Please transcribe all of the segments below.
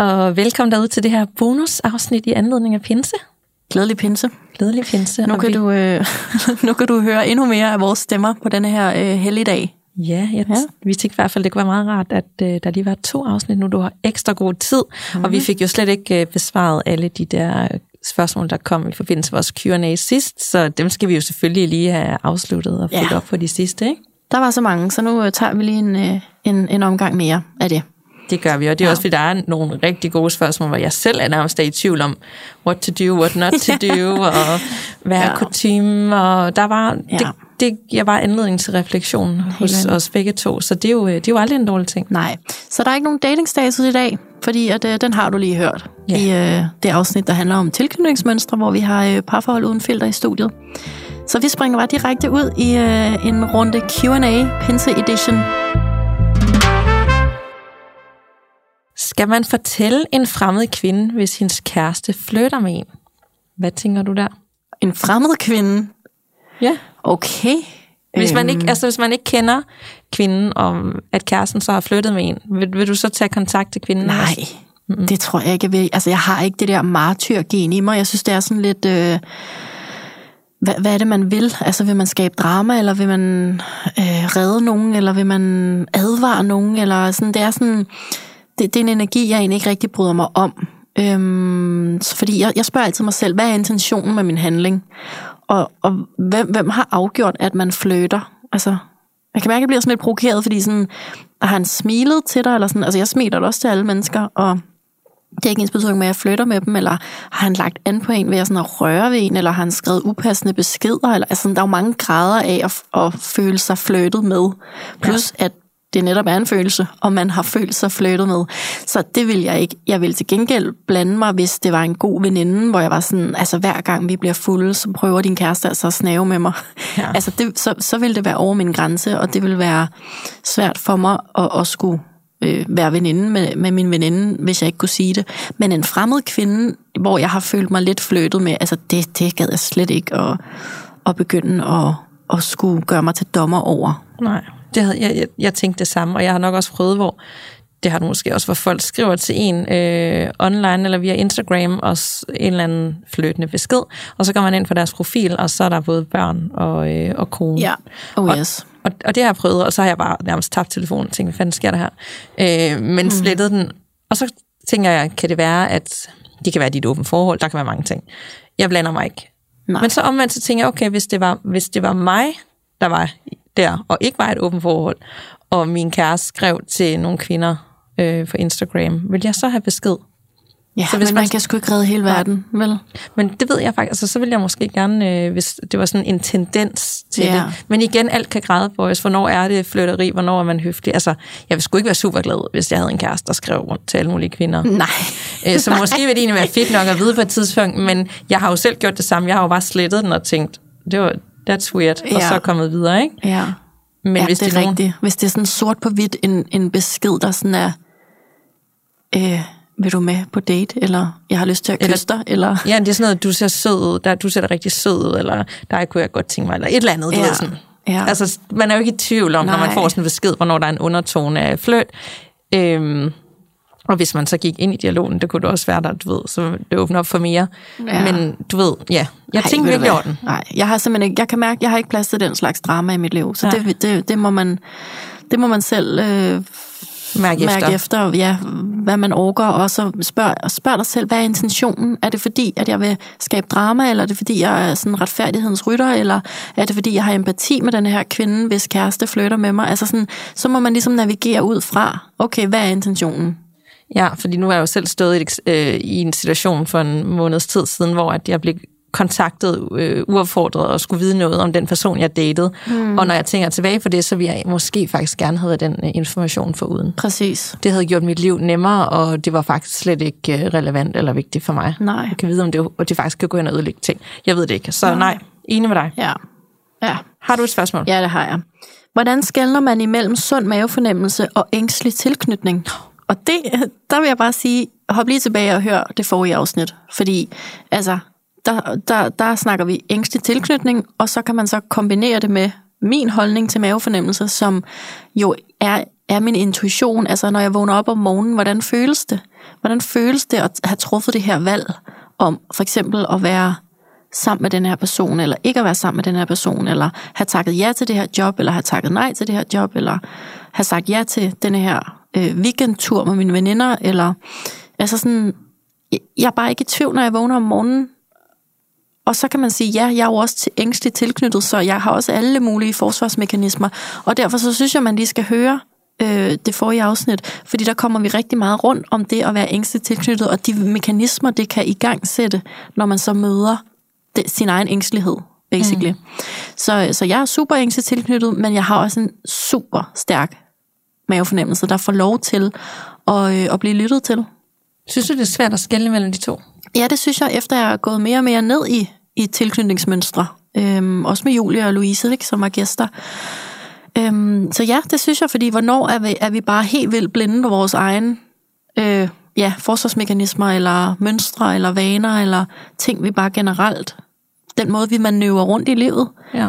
Og velkommen derud til det her bonusafsnit i anledning af Pinse. Glædelig pinse. Glædelig Pinse. Nu kan, vi... du, øh, nu kan du høre endnu mere af vores stemmer på denne her øh, hellige dag. Ja, jeg, ja, vi tænkte i hvert fald, det kunne være meget rart, at øh, der lige var to afsnit nu. Du har ekstra god tid, mm. og vi fik jo slet ikke øh, besvaret alle de der spørgsmål, der kom i forbindelse med vores Q&A sidst, så dem skal vi jo selvfølgelig lige have afsluttet og fulgt ja. op på de sidste, ikke? Der var så mange, så nu øh, tager vi lige en, øh, en, en omgang mere af det. Det gør vi, og det er ja. også, fordi der er nogle rigtig gode spørgsmål, hvor jeg selv er nærmest i tvivl om, what to do, what not to do, og hvad er ja. kutume, og der var, ja. det, det jeg var anledning til refleksion hos os begge to, så det er, jo, det er jo aldrig en dårlig ting. Nej, så der er ikke nogen datingstatus i dag, fordi at, øh, den har du lige hørt ja. i øh, det afsnit, der handler om tilknytningsmønstre, hvor vi har øh, parforhold uden filter i studiet. Så vi springer bare direkte ud i øh, en runde Q&A, Pinse Edition. Skal man fortælle en fremmed kvinde, hvis hendes kæreste flytter med en? Hvad tænker du der? En fremmed kvinde? Ja. Okay. Hvis man ikke, altså hvis man ikke kender kvinden, om at kæresten så har flyttet med en, vil, vil du så tage kontakt til kvinden? Nej, mm-hmm. det tror jeg ikke, jeg vil. Altså jeg har ikke det der martyrgen i mig. Jeg synes, det er sådan lidt... Øh, hvad, hvad er det, man vil? Altså vil man skabe drama, eller vil man øh, redde nogen, eller vil man advare nogen? Eller sådan, det er sådan det, det er en energi, jeg egentlig ikke rigtig bryder mig om. Øhm, fordi jeg, jeg spørger altid mig selv, hvad er intentionen med min handling? Og, og hvem, hvem har afgjort, at man flytter? Altså, jeg kan mærke, at jeg bliver sådan lidt provokeret, fordi sådan, har han smilet til dig? Eller sådan, altså, jeg smiler også til alle mennesker, og det er ikke ens betydning med, at jeg flytter med dem, eller har han lagt an på en ved at, sådan at røre ved en, eller har han skrevet upassende beskeder, eller, altså, der er jo mange grader af at, at føle sig flyttet med. Plus, ja. at det netop er en følelse, og man har følt sig flyttet med. Så det vil jeg ikke. Jeg vil til gengæld blande mig, hvis det var en god veninde, hvor jeg var sådan, altså hver gang vi bliver fulde, så prøver din kæreste altså at snave med mig. Ja. altså det, så, så vil det være over min grænse, og det vil være svært for mig at, at skulle øh, være veninde med, med min veninde, hvis jeg ikke kunne sige det. Men en fremmed kvinde, hvor jeg har følt mig lidt flyttet med, altså det, det gad jeg slet ikke at, at begynde at, at skulle gøre mig til dommer over. Nej. Det havde, jeg, jeg, jeg tænkte det samme, og jeg har nok også prøvet, hvor det har du måske også, hvor folk skriver til en øh, online eller via Instagram, og en eller anden flytende besked, og så går man ind på deres profil, og så er der både børn og, øh, og kone. Ja, oh yes. Og, og, og det har jeg prøvet, og så har jeg bare nærmest tabt telefonen og tænkt, hvad fanden sker der her? Øh, men mm. slettet den, og så tænker jeg, kan det være, at det kan være dit åbent forhold, der kan være mange ting. Jeg blander mig ikke. Nej. Men så omvendt, så tænker jeg, okay, hvis det var, hvis det var mig, der var der, og ikke var et åbent forhold, og min kæreste skrev til nogle kvinder øh, på Instagram, vil jeg så have besked? Ja, så hvis men man, man kan sgu ikke redde hele verden, ja. vel? Men det ved jeg faktisk, altså, så vil jeg måske gerne, øh, hvis det var sådan en tendens til ja. det. Men igen, alt kan græde på os. Hvornår er det flytteri, hvornår er man høflig? Altså, jeg vil sgu ikke være super glad, hvis jeg havde en kæreste, der skrev rundt til alle mulige kvinder. Nej. Øh, så måske vil det egentlig være fedt nok at vide på et tidspunkt, men jeg har jo selv gjort det samme. Jeg har jo bare slettet den og tænkt, det var, that's weird, ja. og så kommet videre, ikke? Ja. Men ja, hvis det er nogen... rigtigt. Hvis det er sådan sort på hvidt, en, en besked, der sådan er, øh, vil du med på date, eller jeg har lyst til at kysse dig, eller... Ja, det er sådan noget, du ser sød ud, der, du ser da rigtig sød ud, eller der kunne jeg godt tænke mig, eller et eller andet, ja. du ved sådan. Ja. Altså, man er jo ikke i tvivl om, Nej. når man får sådan en besked, hvornår der er en undertone af fløt. Øhm, og hvis man så gik ind i dialogen, det kunne det også være der, du ved, så det åbner op for mere. Ja. Men du ved, ja, jeg Ej, tænker virkelig over den. Nej, jeg har simpelthen ikke, jeg kan mærke, jeg har ikke plads til den slags drama i mit liv, så det, det, det, må man, det må man selv øh, mærke, mærke efter. efter, ja, hvad man orker, og så spørg, spørg dig selv, hvad er intentionen? Er det fordi, at jeg vil skabe drama, eller er det fordi, jeg er sådan retfærdighedens rytter, eller er det fordi, jeg har empati med den her kvinde, hvis kæreste flytter med mig? Altså sådan, så må man ligesom navigere ud fra, okay, hvad er intentionen? Ja, fordi nu er jeg jo selv stået i, øh, i en situation for en måneds tid siden, hvor at jeg blev kontaktet øh, uopfordret og skulle vide noget om den person, jeg datede. Mm. Og når jeg tænker tilbage på det, så ville jeg måske faktisk gerne have den øh, information foruden. Præcis. Det havde gjort mit liv nemmere, og det var faktisk slet ikke øh, relevant eller vigtigt for mig. Nej. Jeg kan vide, om det, og det faktisk kan gå ind og ødelægge ting. Jeg ved det ikke. Så nej, nej enig med dig. Ja. ja. Har du et spørgsmål? Ja, det har jeg. Hvordan skældner man imellem sund mavefornemmelse og ængstelig tilknytning? Og det, der vil jeg bare sige, hop lige tilbage og hør det forrige afsnit. Fordi, altså, der, der, der snakker vi ængstelig tilknytning, og så kan man så kombinere det med min holdning til mavefornemmelser, som jo er, er min intuition. Altså, når jeg vågner op om morgenen, hvordan føles det? Hvordan føles det at have truffet det her valg om for eksempel at være sammen med den her person, eller ikke at være sammen med den her person, eller have takket ja til det her job, eller have takket nej til det her job, eller have sagt ja til den her øh, weekendtur med mine veninder, eller altså sådan, jeg er bare ikke i tvivl, når jeg vågner om morgenen, og så kan man sige, ja, jeg er jo også ængstligt tilknyttet, så jeg har også alle mulige forsvarsmekanismer, og derfor så synes jeg, man lige skal høre øh, det forrige afsnit, fordi der kommer vi rigtig meget rundt om det at være ængstligt tilknyttet, og de mekanismer, det kan i gang sætte, når man så møder det, sin egen ængstelighed, basically. Mm. Så, så jeg er super ængstligt tilknyttet, men jeg har også en super stærk mavefornemmelse, der får lov til at, øh, at blive lyttet til. Synes du, det er svært at skelne mellem de to? Ja, det synes jeg, efter jeg er gået mere og mere ned i, i tilknytningsmønstre. Øhm, også med Julia og Louise, ikke, som er gæster. Øhm, så ja, det synes jeg, fordi hvornår er vi, er vi bare helt vildt blinde på vores egen øh, ja, forsvarsmekanismer, eller mønstre, eller vaner, eller ting, vi bare generelt, den måde, vi manøvrer rundt i livet. Ja.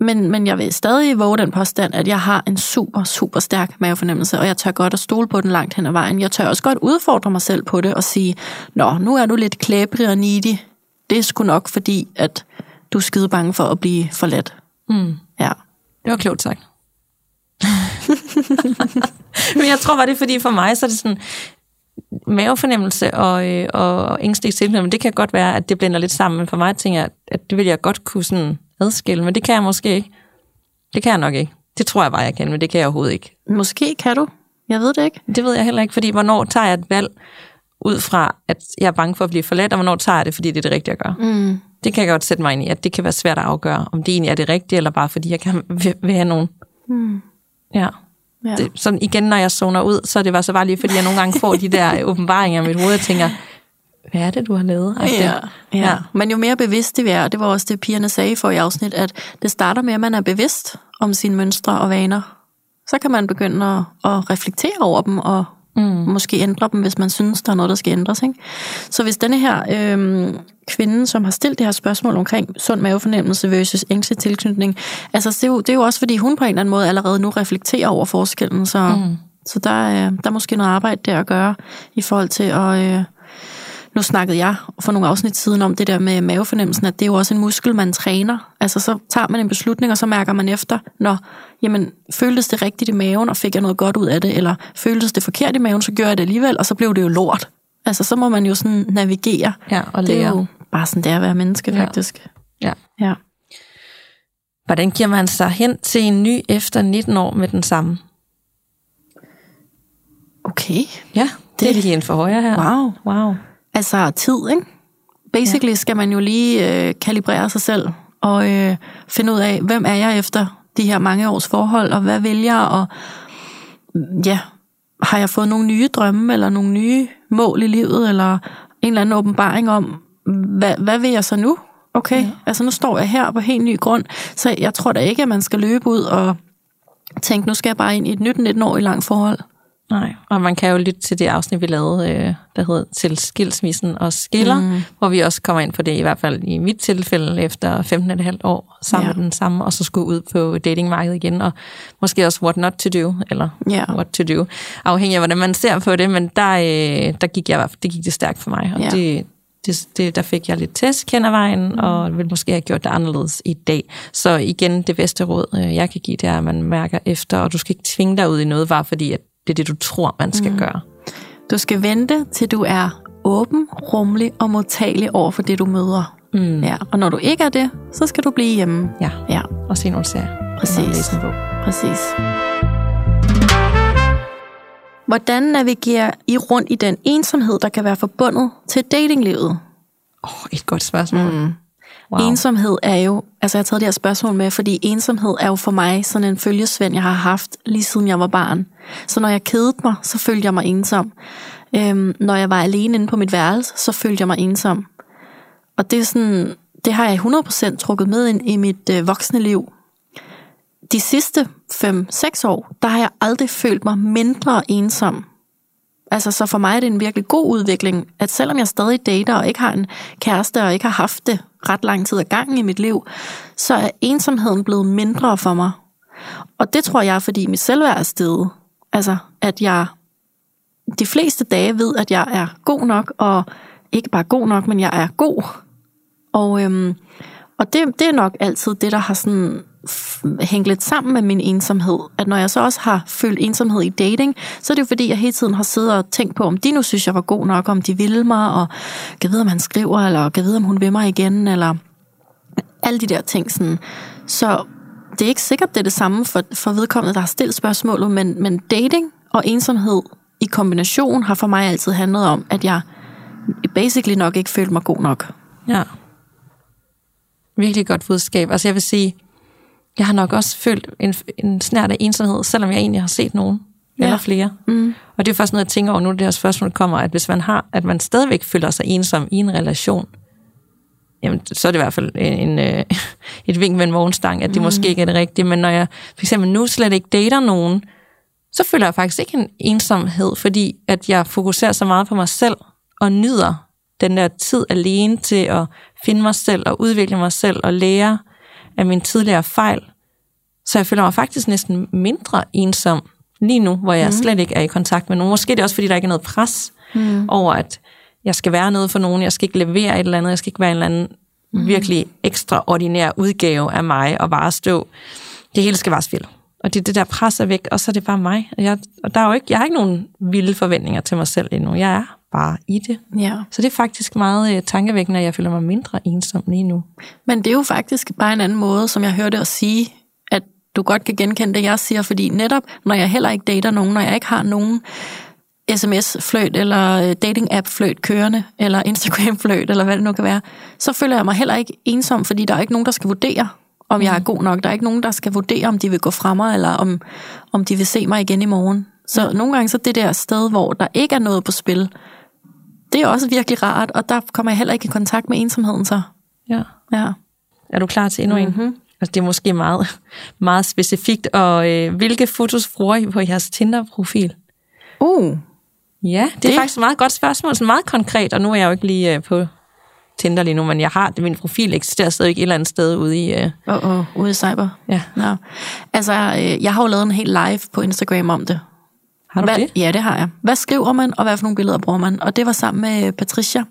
Men, men jeg vil stadig våge den påstand, at jeg har en super, super stærk mavefornemmelse, og jeg tør godt at stole på den langt hen ad vejen. Jeg tør også godt udfordre mig selv på det og sige, nå, nu er du lidt klæbrig og needy. Det er sgu nok fordi, at du er skide bange for at blive forladt. Mm. Ja. Det var klogt sagt. Men jeg tror bare, det er fordi for mig, så er det sådan, mavefornemmelse og, øh, og ængstelig tilknytning, det kan godt være, at det blender lidt sammen, men for mig tænker jeg, at det vil jeg godt kunne sådan adskille, men det kan jeg måske ikke. Det kan jeg nok ikke. Det tror jeg bare, jeg kan, men det kan jeg overhovedet ikke. Måske kan du. Jeg ved det ikke. Det ved jeg heller ikke, fordi hvornår tager jeg et valg ud fra, at jeg er bange for at blive forladt, og hvornår tager jeg det, fordi det er det rigtige at gøre. Mm. Det kan jeg godt sætte mig ind i, at det kan være svært at afgøre, om det egentlig er det rigtige, eller bare fordi jeg kan, vil, vil have nogen. Mm. Ja. Ja. Det, sådan igen, når jeg zoner ud, så er det var så bare lige, fordi jeg nogle gange får de der åbenbaringer i mit hoved, og tænker, hvad er det, du har lavet? Ja, ja. ja. Men jo mere bevidst vi er, og det var også det, pigerne sagde for i afsnit, at det starter med, at man er bevidst om sine mønstre og vaner. Så kan man begynde at, at reflektere over dem, og mm. måske ændre dem, hvis man synes, der er noget, der skal ændres. Ikke? Så hvis denne her øh, kvinde, som har stillet det her spørgsmål omkring sund mavefornemmelse versus ængstelig tilknytning, altså det er, jo, det er jo også, fordi hun på en eller anden måde allerede nu reflekterer over forskellen, så, mm. så der, er, der er måske noget arbejde der at gøre i forhold til at... Øh, nu snakkede jeg for nogle afsnit siden om det der med mavefornemmelsen, at det er jo også en muskel, man træner. Altså så tager man en beslutning, og så mærker man efter, når, jamen, føltes det rigtigt i maven, og fik jeg noget godt ud af det, eller føltes det forkert i maven, så gjorde jeg det alligevel, og så blev det jo lort. Altså så må man jo sådan navigere. Ja, og det er lære. jo bare sådan, det er at være menneske, Ja. faktisk. Ja. Ja. Hvordan giver man sig hen til en ny efter 19 år med den samme? Okay. Ja, det, det er lige en for højre her. Wow. Wow. Altså tid, ikke? Basically ja. skal man jo lige øh, kalibrere sig selv og øh, finde ud af, hvem er jeg efter de her mange års forhold, og hvad vil jeg, og mm, ja, har jeg fået nogle nye drømme, eller nogle nye mål i livet, eller en eller anden åbenbaring om, hvad, hvad vil jeg så nu? Okay, ja. altså nu står jeg her på helt ny grund, så jeg tror da ikke, at man skal løbe ud og tænke, nu skal jeg bare ind i et nyt 19 år i langt forhold. Nej, og man kan jo lytte til det afsnit, vi lavede, øh, der hedder Til skilsmissen og skiller, mm. hvor vi også kommer ind på det, i hvert fald i mit tilfælde, efter 15,5 år sammen Ja. med den samme, og så skulle ud på datingmarkedet igen, og måske også what not to do, eller Ja. what to do, afhængig af, hvordan man ser på det, men der, øh, der gik jeg, det gik det stærkt for mig, og Ja. det, det, det, der fik jeg lidt tæsk hen ad vejen, og vil måske have gjort det anderledes i dag. Så igen, det bedste råd, øh, jeg kan give, det er, at man mærker efter, og du skal ikke tvinge dig ud i noget, bare fordi, at det er det, du tror, man skal mm. gøre. Du skal vente, til du er åben, rummelig og modtagelig over for det, du møder. Mm. Ja, og når du ikke er det, så skal du blive hjemme. Ja, Ja, og se nogle serier. Præcis. Og læse en bog. præcis. Hvordan navigerer I rundt i den ensomhed, der kan være forbundet til datinglivet? Åh, oh, et godt spørgsmål. Mm. Wow. Ensomhed er jo, altså jeg har taget det her spørgsmål med, fordi ensomhed er jo for mig sådan en følgesvend, jeg har haft lige siden jeg var barn. Så når jeg kedede mig, så følte jeg mig ensom. Øhm, når jeg var alene inde på mit værelse, så følte jeg mig ensom. Og det er sådan, det har jeg 100% trukket med ind i mit øh, voksne liv. De sidste 5-6 år, der har jeg aldrig følt mig mindre ensom. Altså, så for mig er det en virkelig god udvikling, at selvom jeg stadig dater og ikke har en kæreste og ikke har haft det ret lang tid af gangen i mit liv, så er ensomheden blevet mindre for mig. Og det tror jeg er, fordi mit selvværd er steget. Altså, at jeg de fleste dage ved, at jeg er god nok, og ikke bare god nok, men jeg er god. Og, øhm, og det, det er nok altid det, der har sådan hængt lidt sammen med min ensomhed. At når jeg så også har følt ensomhed i dating, så er det jo fordi, jeg hele tiden har siddet og tænkt på, om de nu synes, jeg var god nok, om de ville mig, og kan vide, om han skriver, eller kan vide, om hun vil mig igen, eller alle de der ting. Sådan. Så det er ikke sikkert, det er det samme for, for vedkommende, der har stillet spørgsmålet, men, men dating og ensomhed i kombination har for mig altid handlet om, at jeg basically nok ikke følte mig god nok. Ja. Virkelig godt budskab. Altså jeg vil sige, jeg har nok også følt en, en snært af ensomhed, selvom jeg egentlig har set nogen ja. eller flere. Mm. Og det er først noget, jeg tænker over nu, det her spørgsmål kommer, at hvis man har, at man stadigvæk føler sig ensom i en relation, jamen, så er det i hvert fald en, en, øh, et vink med en vognstang, at det mm. måske ikke er det rigtige. Men når jeg for eksempel nu slet ikke dater nogen, så føler jeg faktisk ikke en ensomhed, fordi at jeg fokuserer så meget på mig selv og nyder den der tid alene til at finde mig selv og udvikle mig selv og lære af mine tidligere fejl. Så jeg føler mig faktisk næsten mindre ensom lige nu, hvor jeg mm. slet ikke er i kontakt med nogen. Måske er det også, fordi der ikke er noget pres mm. over, at jeg skal være noget for nogen, jeg skal ikke levere et eller andet, jeg skal ikke være en eller anden mm. virkelig ekstraordinær udgave af mig og bare stå. Det hele skal bare spille. Og det, det der pres er væk, og så er det bare mig. Og, jeg, og der er jo ikke, jeg har ikke nogen vilde forventninger til mig selv endnu. Jeg er bare i det. Ja. Så det er faktisk meget uh, tankevækkende, at jeg føler mig mindre ensom lige nu. Men det er jo faktisk bare en anden måde, som jeg hørte at sige, at du godt kan genkende det, jeg siger, fordi netop, når jeg heller ikke dater nogen, når jeg ikke har nogen sms-fløjt, eller øh, dating-app-fløjt kørende, eller Instagram-fløjt, eller hvad det nu kan være, så føler jeg mig heller ikke ensom, fordi der er ikke nogen, der skal vurdere, om jeg er mm. god nok. Der er ikke nogen, der skal vurdere, om de vil gå fra mig, eller om, om de vil se mig igen i morgen. Så nogle gange så det der sted, hvor der ikke er noget på spil, det er også virkelig rart, og der kommer jeg heller ikke i kontakt med ensomheden så. Ja. ja. Er du klar til endnu mm-hmm. en? Altså, det er måske meget, meget specifikt. Og øh, hvilke fotos bruger I på jeres Tinder-profil? Uh. Ja, det, det er faktisk et meget godt spørgsmål, så meget konkret, og nu er jeg jo ikke lige øh, på Tinder lige nu, men jeg har det, min profil eksisterer stadig et eller andet sted ude i... Øh... Oh, oh, ude i cyber. Ja. Nå. Altså, øh, jeg har jo lavet en helt live på Instagram om det. Har du hvad, det? Ja, det har jeg. Hvad skriver man, og hvad for nogle billeder bruger man? Og det var sammen med Patricia,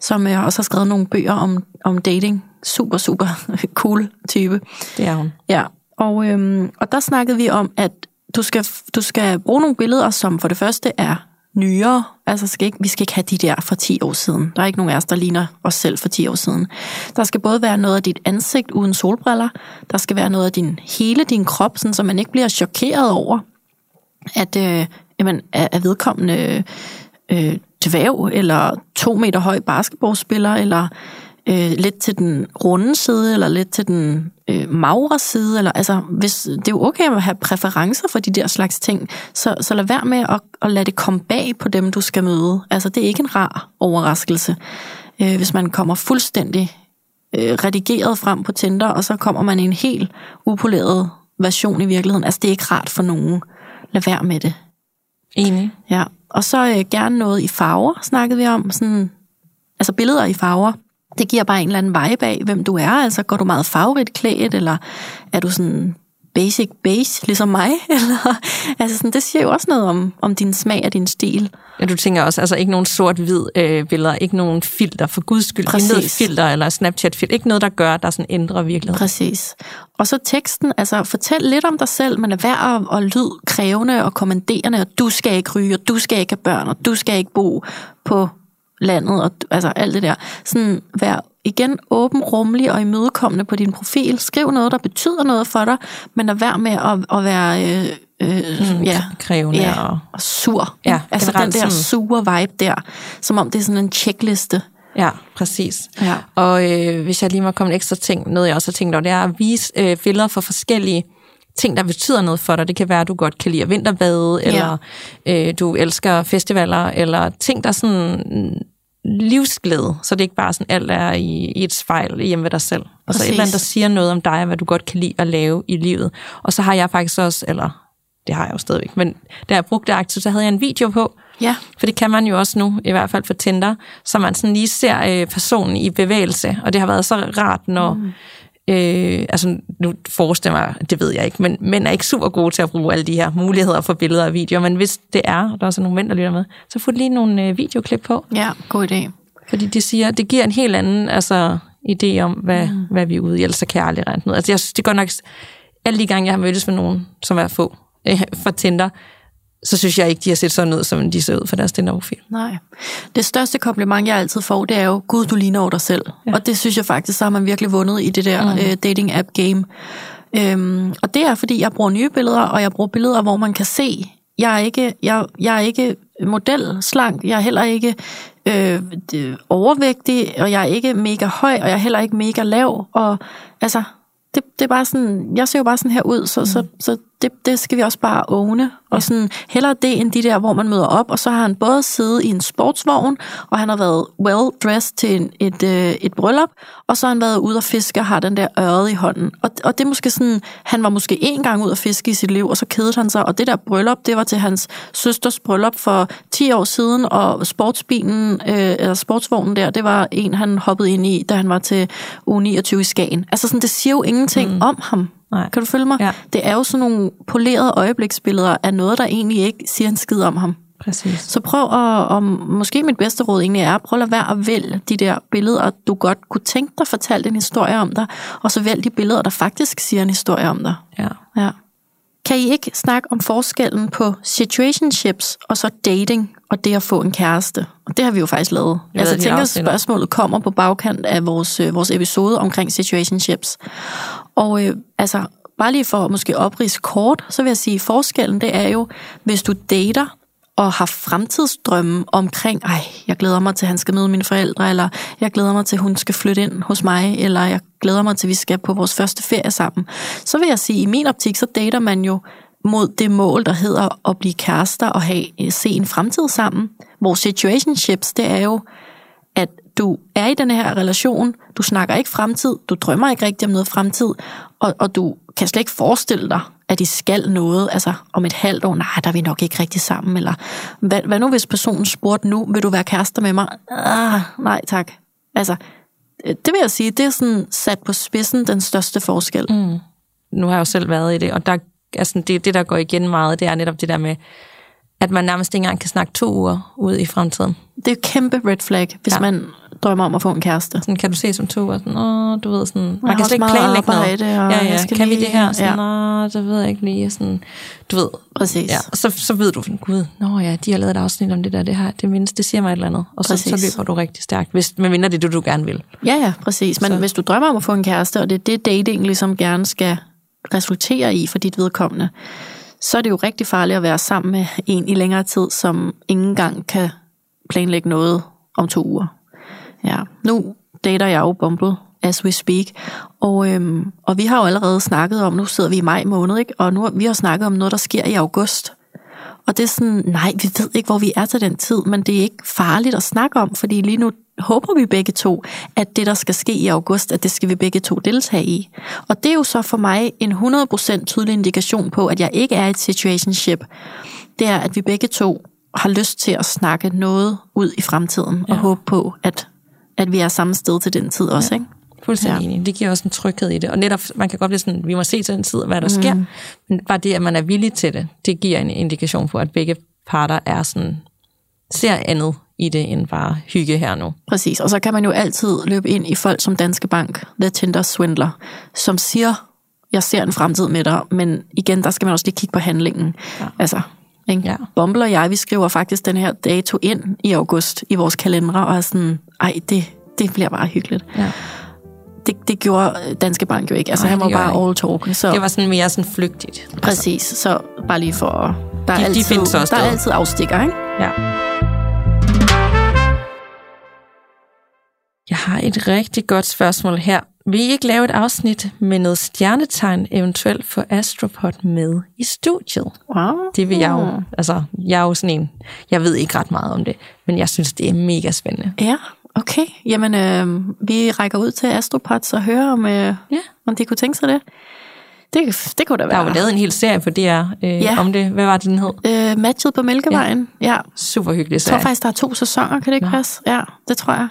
som øh, også har skrevet nogle bøger om, om dating. Super, super cool type. Det er hun. Ja, og, øhm, og der snakkede vi om, at du skal, du skal bruge nogle billeder, som for det første er nyere. Altså skal ikke, vi skal ikke have de der for 10 år siden. Der er ikke nogen af os, der ligner os selv for 10 år siden. Der skal både være noget af dit ansigt uden solbriller. Der skal være noget af din, hele din krop, sådan, så man ikke bliver chokeret over, at øh, jamen, er vedkommende øh, dværg, eller to meter høj basketballspiller, eller øh, lidt til den runde side, eller lidt til den øh, magre side, eller altså, hvis, det er jo okay at have præferencer for de der slags ting, så, så lad være med at, at lade det komme bag på dem, du skal møde. Altså, det er ikke en rar overraskelse, øh, hvis man kommer fuldstændig øh, redigeret frem på Tinder, og så kommer man i en helt upoleret version i virkeligheden. Altså, det er ikke rart for nogen. Lad være med det. Enig. Ja, og så øh, gerne noget i farver, snakkede vi om. Sådan, altså billeder i farver. Det giver bare en eller anden vibe af, hvem du er. Altså går du meget farverigt klædt, eller er du sådan basic beige, ligesom mig? Eller, altså sådan, det siger jo også noget om, om din smag og din stil. Ja, du tænker også, altså ikke nogen sort-hvid øh, billeder, ikke nogen filter, for guds skyld, Præcis. intet filter eller Snapchat-filter, ikke noget, der gør, der sådan ændrer virkeligheden. Præcis. Og så teksten, altså fortæl lidt om dig selv, men er værd at, at lyde krævende og kommanderende, og du skal ikke ryge, og du skal ikke have børn, og du skal ikke bo på landet, og altså alt det der. Sådan, vær igen åben, rummelig og imødekommende på din profil. Skriv noget, der betyder noget for dig, men lad være med at, at være øh, øh, mm, ja, krævende ja, og... og sur. Ja, altså den der sådan... sure vibe der, som om det er sådan en checkliste. Ja, præcis. Ja. Og øh, hvis jeg lige må komme en ekstra ting, noget jeg også har tænkt over, det er at vise øh, billeder for forskellige ting, der betyder noget for dig. Det kan være, at du godt kan lide at vinterbade, ja. eller øh, du elsker festivaler, eller ting, der er sådan livsglæde, så det ikke bare sådan alt er i, i et spejl hjemme ved dig selv. Og så et eller andet, der siger noget om dig, hvad du godt kan lide at lave i livet. Og så har jeg faktisk også, eller det har jeg jo stadigvæk, men da jeg brugte det aktivt, så havde jeg en video på, Ja. for det kan man jo også nu, i hvert fald for Tinder, så man sådan lige ser øh, personen i bevægelse, og det har været så rart, når... Mm. Øh, altså, nu forestiller mig, det ved jeg ikke, men mænd er ikke super gode til at bruge alle de her muligheder for billeder og videoer, men hvis det er, og der er også nogle mænd, der lytter med, så få lige nogle øh, videoklip på, Ja, god idé. fordi det siger, det giver en helt anden altså, idé om, hvad, mm. hvad vi er ude i, ellers så kan jeg aldrig regne ud. Altså, jeg synes, det er godt nok, alle de gange, jeg har mødtes med nogen, som er få øh, fra Tinder, så synes jeg ikke, de har set sådan ud, som de ser ud for deres Tinder-profil. Nej. Det største kompliment, jeg altid får, det er jo, gud, du ligner over dig selv. Ja. Og det synes jeg faktisk, så har man virkelig vundet i det der mm. øh, dating-app-game. Øhm, og det er, fordi jeg bruger nye billeder, og jeg bruger billeder, hvor man kan se, jeg er ikke, jeg, jeg er ikke model slank, jeg er heller ikke øh, overvægtig, og jeg er ikke mega høj, og jeg er heller ikke mega lav. Og altså, det, det er bare sådan, jeg ser jo bare sådan her ud, så, mm. så, så det, det skal vi også bare åne. Og sådan, hellere det end de der, hvor man møder op, og så har han både siddet i en sportsvogn, og han har været well-dressed til en, et, øh, et bryllup, og så har han været ude og fiske og har den der ørred i hånden. Og, og det er måske sådan, han var måske én gang ud at fiske i sit liv, og så kedede han sig, og det der bryllup, det var til hans søsters bryllup for 10 år siden, og sportsbilen, øh, eller sportsvognen der, det var en, han hoppede ind i, da han var til uge 29 i Skagen. Altså sådan, det siger jo ingenting mm. om ham. Nej. Kan du følge mig? Ja. Det er jo sådan nogle polerede øjebliksbilleder af noget, der egentlig ikke siger en skid om ham. Præcis. Så prøv at, og måske mit bedste råd egentlig er, prøv at lade være at vælge de der billeder, du godt kunne tænke dig fortalt en historie om dig, og så vælg de billeder, der faktisk siger en historie om dig. Ja. Ja. Kan I ikke snakke om forskellen på situationships og så dating og det at få en kæreste? Og det har vi jo faktisk lavet. Altså, jeg et tænker, afsnit. spørgsmålet kommer på bagkant af vores, øh, vores episode omkring situationships. Og øh, altså, bare lige for at måske oprise kort, så vil jeg sige, forskellen det er jo, hvis du dater og har fremtidsdrømme omkring, ej, jeg glæder mig til, at han skal møde mine forældre, eller jeg glæder mig til, at hun skal flytte ind hos mig, eller jeg glæder mig til, at vi skal på vores første ferie sammen, så vil jeg sige, i min optik, så dater man jo mod det mål, der hedder at blive kærester og have, øh, se en fremtid sammen. Vores situationships, det er jo, at du er i den her relation, du snakker ikke fremtid, du drømmer ikke rigtig om noget fremtid, og, og du kan slet ikke forestille dig, at I skal noget, altså om et halvt år, nej, der er vi nok ikke rigtig sammen, eller hvad, hvad nu hvis personen spurgte nu, vil du være kærester med mig? Ah, nej tak. Altså, øh, det vil jeg sige, det er sådan sat på spidsen den største forskel. Mm. nu har jeg jo selv været i det, og der, altså det, det, der går igen meget, det er netop det der med, at man nærmest ikke engang kan snakke to uger ud i fremtiden. Det er jo kæmpe red flag, hvis Ja. man drømmer om at få en kæreste. Sådan kan du se som to uger, sådan, åh, du ved, sådan, man kan slet ikke planlægge noget. arbejde, og ja, ja, skal kan vi lige- det her? Sådan, ja. ja. det ved jeg ikke lige. Sådan, du ved, Præcis. ja, og så, så ved du, gud, nå ja, de har lavet et afsnit om det der, det her, det mindste, det siger mig et eller andet. Og så, så Præcis. løber du rigtig stærkt, hvis, medmindre det er det, du gerne vil. Ja, ja, præcis. Men Så- så. hvis du drømmer om at få en kæreste, og det er det, dating ligesom gerne skal resultere i for dit vedkommende, så er det jo rigtig farligt at være sammen med en i længere tid, som ingen engang kan planlægge noget om to uger. Ja, nu dater jeg jo Bumble, as we speak, og, øhm, og vi har jo allerede snakket om, nu sidder vi i maj måned, ikke? og nu vi har snakket om noget, der sker i august. Og det er sådan, nej, vi ved ikke, hvor vi er til den tid, men det er ikke farligt at snakke om, fordi lige nu håber vi begge to, at det, der skal ske i august, at det skal vi begge to deltage i. Og det er jo så for mig en 100% tydelig indikation på, at jeg ikke er i et situationship. Det er, at vi begge to har lyst til at snakke noget ud i fremtiden, og Ja. håbe på, at, at vi er samme sted til den tid også, ikke? Fuldstændig Ja. enig. Det giver også en tryghed i det. Og netop, man kan godt blive sådan, vi må se til den tid, hvad der mm. sker. Men bare det, at man er villig til det, det giver en indikation på, at begge parter er sådan, ser andet i det, end bare hygge her nu. Præcis, og så kan man jo altid løbe ind i folk som Danske Bank, The Tinder Swindler, som siger, jeg ser en fremtid med dig, men igen, der skal man også lige kigge på handlingen. Ja. Altså, ikke? Ja. Bumble og jeg, vi skriver faktisk den her dato ind i august i vores kalendere, og er sådan, ej, det, det bliver bare hyggeligt. Ja. Det, det gjorde Danske Bank jo ikke, altså Nej, han var bare han all talk. Så Det var sådan mere sådan flygtigt. præcis, så bare lige for, der er, De- de altid, findes også der er altid afstikker, ikke? Ja. Jeg har et rigtig godt spørgsmål her. Vil I ikke lave et afsnit med noget stjernetegn, eventuelt få Astropod med i studiet? Wow. Det vil jeg jo. Altså, jeg er jo sådan en, jeg ved ikke ret meget om det, men jeg synes, det er mega spændende. Ja, okay. Jamen, øh, vi rækker ud til Astropods og hører, om, øh, Ja. om de kunne tænke sig det. Det, det kunne da Der være. er jo lavet en hel serie på DR øh, Ja. ja. om det. Hvad var det, den hed? Øh, matchet på Mælkevejen. Ja. ja. Super hyggelig Jeg tror serie. faktisk, der er to sæsoner, kan det ikke Nå. passe? Ja, det tror jeg.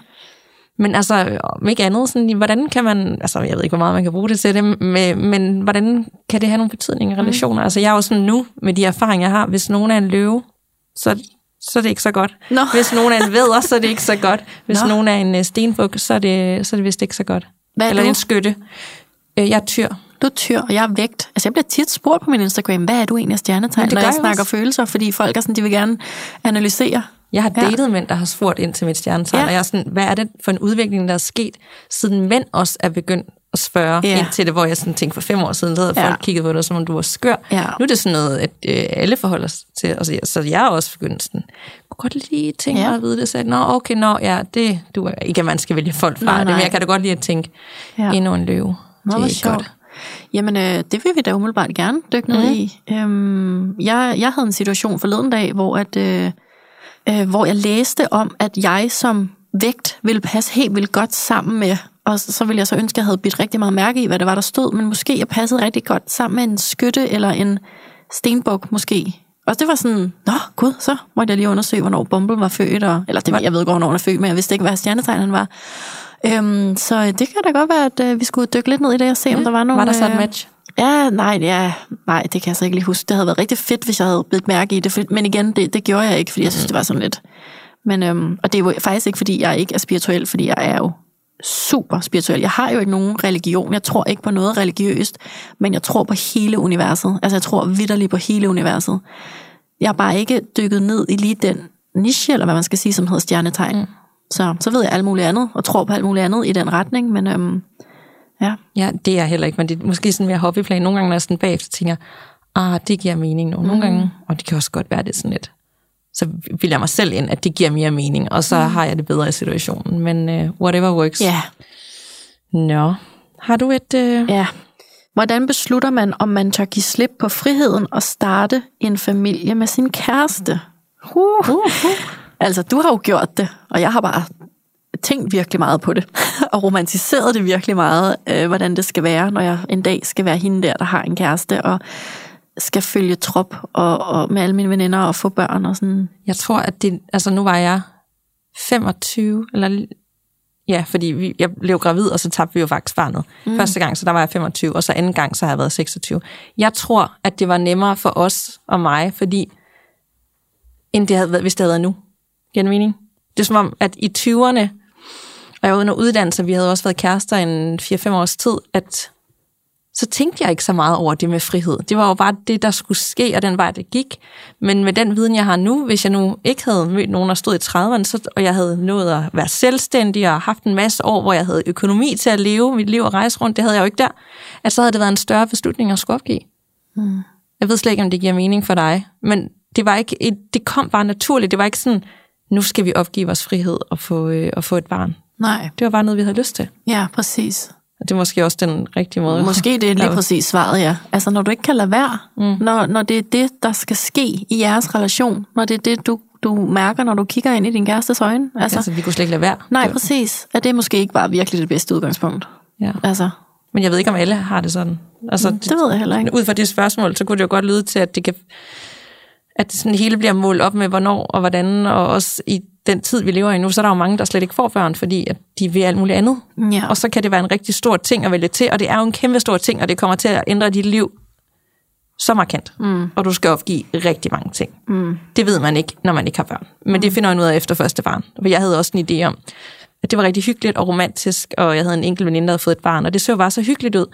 Men altså, om ikke andet, sådan, hvordan kan man, altså jeg ved ikke, hvor meget man kan bruge det til det, men, men hvordan kan det have nogle betydning i relationer? Mm. Altså jeg er jo sådan nu, med de erfaringer, jeg har, hvis nogen er en løve, så, så er det ikke så godt. Nå. Hvis nogen er en vædder, så er det ikke så godt. Hvis Nå. nogen er en øh, stenbuk, så er det, så er det vist ikke så godt. Hvad er Eller du? en skytte. Øh, Jeg er tyr. Du er tyr, og jeg er vægt. Altså, jeg bliver tit spurgt på min Instagram, hvad er du egentlig af stjernetegn, når jeg jeg snakker også. følelser, fordi folk er sådan, de vil gerne analysere. Jeg har Ja. datet mænd, der har spurgt ind til mit stjernetegn, Ja. ja. og jeg er sådan, hvad er det for en udvikling, der er sket, siden mænd også er begyndt at spørge Ja. ind til det, hvor jeg sådan tænkte for fem år siden, der havde Ja. folk kigget på dig, som om du var skør. Ja. Nu er det sådan noget, at øh, alle forholder sig til, altså, så jeg er også begyndt sådan, kunne godt lige tænke Ja. mig at vide det, så nå, okay, nå, ja, det, du er, ikke at man skal vælge folk fra Nej, det, nej. men jeg kan da godt lide at tænke, Ja. endnu en løve. Nå, det er sjovt. godt. Jamen, øh, det vil vi da umiddelbart gerne dykke ned Mhm. i. Øhm, jeg, jeg havde en situation forleden dag, hvor, at, øh, øh, hvor jeg læste om, at jeg som vægt ville passe helt vildt godt sammen med, og så, ville jeg så ønske, at jeg havde bidt rigtig meget mærke i, hvad det var, der stod, men måske jeg passede rigtig godt sammen med en skytte eller en stenbuk måske. Og det var sådan, nå gud, så måtte jeg lige undersøge, hvornår Bumble var født, og, eller det, jeg ved godt, hvornår han er født, men jeg vidste ikke, hvad stjernetegn han var. Øhm, så det kan da godt være, at øh, vi skulle dykke lidt ned i det og se, om der var nogle... Var der så et øh, match? Ja, nej, ja, nej, det kan jeg så ikke lige huske. Det havde været rigtig fedt, hvis jeg havde bidt mærke i det. Men igen, det, det gjorde jeg ikke, fordi jeg synes, det var sådan lidt... Men, øhm, og det er jo faktisk ikke, fordi jeg ikke er spirituel, fordi jeg er jo super spirituel. Jeg har jo ikke nogen religion. Jeg tror ikke på noget religiøst, men jeg tror på hele universet. Altså, jeg tror vidderligt på hele universet. Jeg har bare ikke dykket ned i lige den niche, eller hvad man skal sige, som hedder stjernetegn. Mm. Så, så ved jeg alt muligt andet, og tror på alt muligt andet i den retning, men øhm, ja. Ja, det er jeg heller ikke, men det er måske sådan mere hobbyplan. Nogle gange, når jeg sådan bagefter tænker, ah, det giver mening nu. Nogle gange, og det kan også godt være, det sådan lidt, så vil jeg mig selv ind, at det giver mere mening, og så har jeg det bedre i situationen. Men uh, whatever works. Ja, Nå, har du et... Uh... Ja. Hvordan beslutter man, om man tør give slip på friheden og starte en familie med sin kæreste? Uh. Uh. Altså, du har jo gjort det, og jeg har bare tænkt virkelig meget på det, og romantiseret det virkelig meget, øh, hvordan det skal være, når jeg en dag skal være hende der, der har en kæreste, og skal følge trop og, og med alle mine veninder og få børn og sådan. Jeg tror, at det... Altså, nu var jeg 25, eller... Ja, fordi vi, jeg blev gravid, og så tabte vi jo faktisk barnet. Mm. Første gang, så der var jeg 25, og så anden gang, så har jeg været 26. Jeg tror, at det var nemmere for os og mig, fordi end det havde været, hvis det havde været nu. Giver mening? Det er som om, at i 20'erne, og jeg var under uddannelse, vi havde også været kærester en 4-5 års tid, at så tænkte jeg ikke så meget over det med frihed. Det var jo bare det, der skulle ske, og den vej, det gik. Men med den viden, jeg har nu, hvis jeg nu ikke havde mødt nogen, der stod i 30'erne, så, og jeg havde nået at være selvstændig og haft en masse år, hvor jeg havde økonomi til at leve mit liv og rejse rundt, det havde jeg jo ikke der, at så havde det været en større beslutning at skulle opgive. Mm. Jeg ved slet ikke, om det giver mening for dig, men det, var ikke et, det kom bare naturligt. Det var ikke sådan, nu skal vi opgive vores frihed og få, øh, og få et barn. Nej, Det var bare noget, vi havde lyst til. ja, præcis. Det er måske også den rigtige måde. Måske det er lige præcis svaret, ja. Altså, når du ikke kan lade være, mm. når, når det er det, der skal ske i jeres relation, når det er det, du, du mærker, når du kigger ind i din kærestes øjne. Altså, Altså, vi kunne slet ikke lade være. nej, Det var- præcis. Er det måske ikke bare virkelig det bedste udgangspunkt? Ja. Altså, Men jeg ved ikke, om alle har det sådan. Altså, det ved jeg heller ikke. Ud fra det spørgsmål, så kunne det jo godt lyde til, at det kan at det sådan hele bliver målt op med, hvornår og hvordan, og også i den tid, vi lever i nu, så er der jo mange, der slet ikke får børn, fordi at de vil alt muligt andet. Ja. Og så kan det være en rigtig stor ting at vælge til, og det er jo en kæmpe stor ting, og det kommer til at ændre dit liv så markant. Mm. Og du skal opgive rigtig mange ting. Mm. Det ved man ikke, når man ikke har børn. Men det finder man ud af efter første barn. For jeg havde også en idé om, at det var rigtig hyggeligt og romantisk, og jeg havde en enkelt veninde, der havde fået et barn, og det så bare så hyggeligt ud.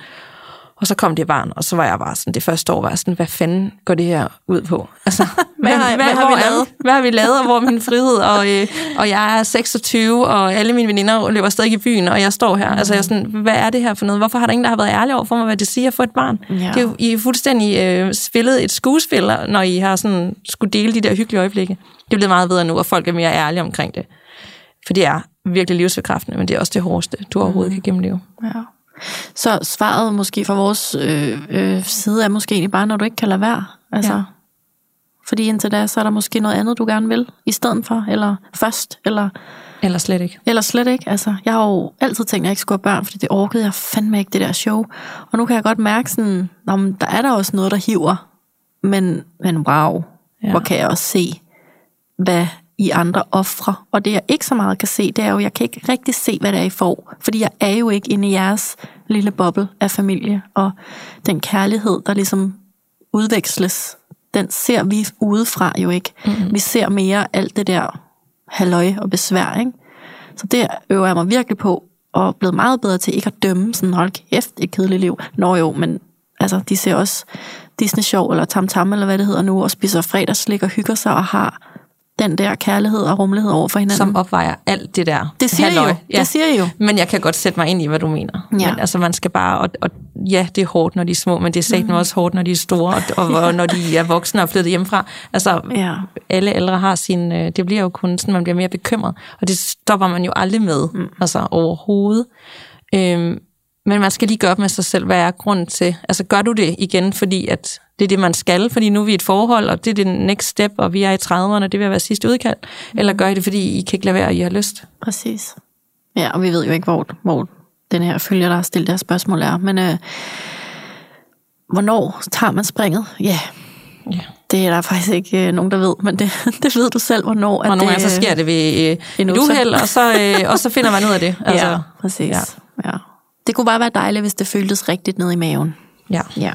Og så kom det barn, og så var jeg bare sådan, det første år var sådan, hvad fanden går det her ud på? Altså, hvad, hvad, hvad har vi lavet? Hvad har vi lavet, og hvor er min frihed? Og, øh, og jeg er 26, og alle mine veninder løber stadig i byen, og jeg står her. Altså, jeg er sådan, hvad er det her for noget? Hvorfor har der ingen, der har været ærlig over for mig, hvad det siger at få et barn? Ja. Det er jo, I er fuldstændig øh, spillet et skuespil, når I har sådan, skulle dele de der hyggelige øjeblikke. Det er blevet meget bedre nu, og folk er mere ærlige omkring det. For det er virkelig livsbekræftende, men det er også det hårdeste, du overhovedet kan gennemleve. Ja. Så svaret måske fra vores øh, øh, side er måske egentlig bare, når du ikke kan lade være. Altså, Ja. Fordi indtil da, så er der måske noget andet, du gerne vil i stedet for, eller først, eller, Eller slet ikke. eller slet ikke. Altså, jeg har jo altid tænkt, at jeg ikke skulle have børn, fordi det orkede jeg fandme ikke, det der show. Og nu kan jeg godt mærke sådan, "Nå, men der er der også noget, der hiver. Men, men wow, ja. hvor kan jeg også se, hvad I andre ofre. Og det jeg ikke så meget kan se, det er jo, jeg kan ikke rigtig se, hvad det er, I får. Fordi jeg er jo ikke inde i jeres lille boble af familie. Og den kærlighed, der ligesom udveksles, den ser vi udefra jo ikke. Mm-hmm. Vi ser mere alt det der halløj og besvær, ikke? Så det øver jeg mig virkelig på, og blevet meget bedre til ikke at dømme sådan, hold kæft, et kedeligt liv. Nå jo, men altså, de ser også Disney Show eller Tam Tam, eller hvad det hedder nu, og spiser fredagslik og hygger sig og har den der kærlighed og rummelighed over for hinanden. Som opvejer alt det der. det siger halløj. jo. Det siger jo. Men jeg kan godt sætte mig ind i, hvad du mener. Ja. Men altså, man skal bare... Og, og ja, det er hårdt, når de er små, men det er satme også hårdt, når de er store, og, og, og når de er voksne og flyttet hjemmefra. Altså, Ja. alle ældre har sin... øh, Det bliver jo kun sådan, man bliver mere bekymret. Og det stopper man jo aldrig med, mm. altså overhovedet. Øhm, men man skal lige gøre op med sig selv, hvad er grunden til? Altså, gør du det igen, fordi at det er det, man skal, fordi nu er vi i et forhold, og det er det next step, og vi er i 30'erne, det vil være sidste udkald? Eller gør I det, fordi I kan ikke lade være, og I har lyst? Præcis. Ja, og vi ved jo ikke, hvor, hvor den her følger, der har stillet det her spørgsmål er. Men øh, hvornår tager man springet? Ja, Ja. det er der faktisk ikke øh, nogen, der ved, men det, det ved du selv, hvornår. Og nogle gange så sker det ved øh, en uheld, og så, øh, og så finder man ud af det. Altså, ja, præcis. Ja. Ja. Det kunne bare være dejligt, hvis det føltes rigtigt ned i maven. ja. Ja.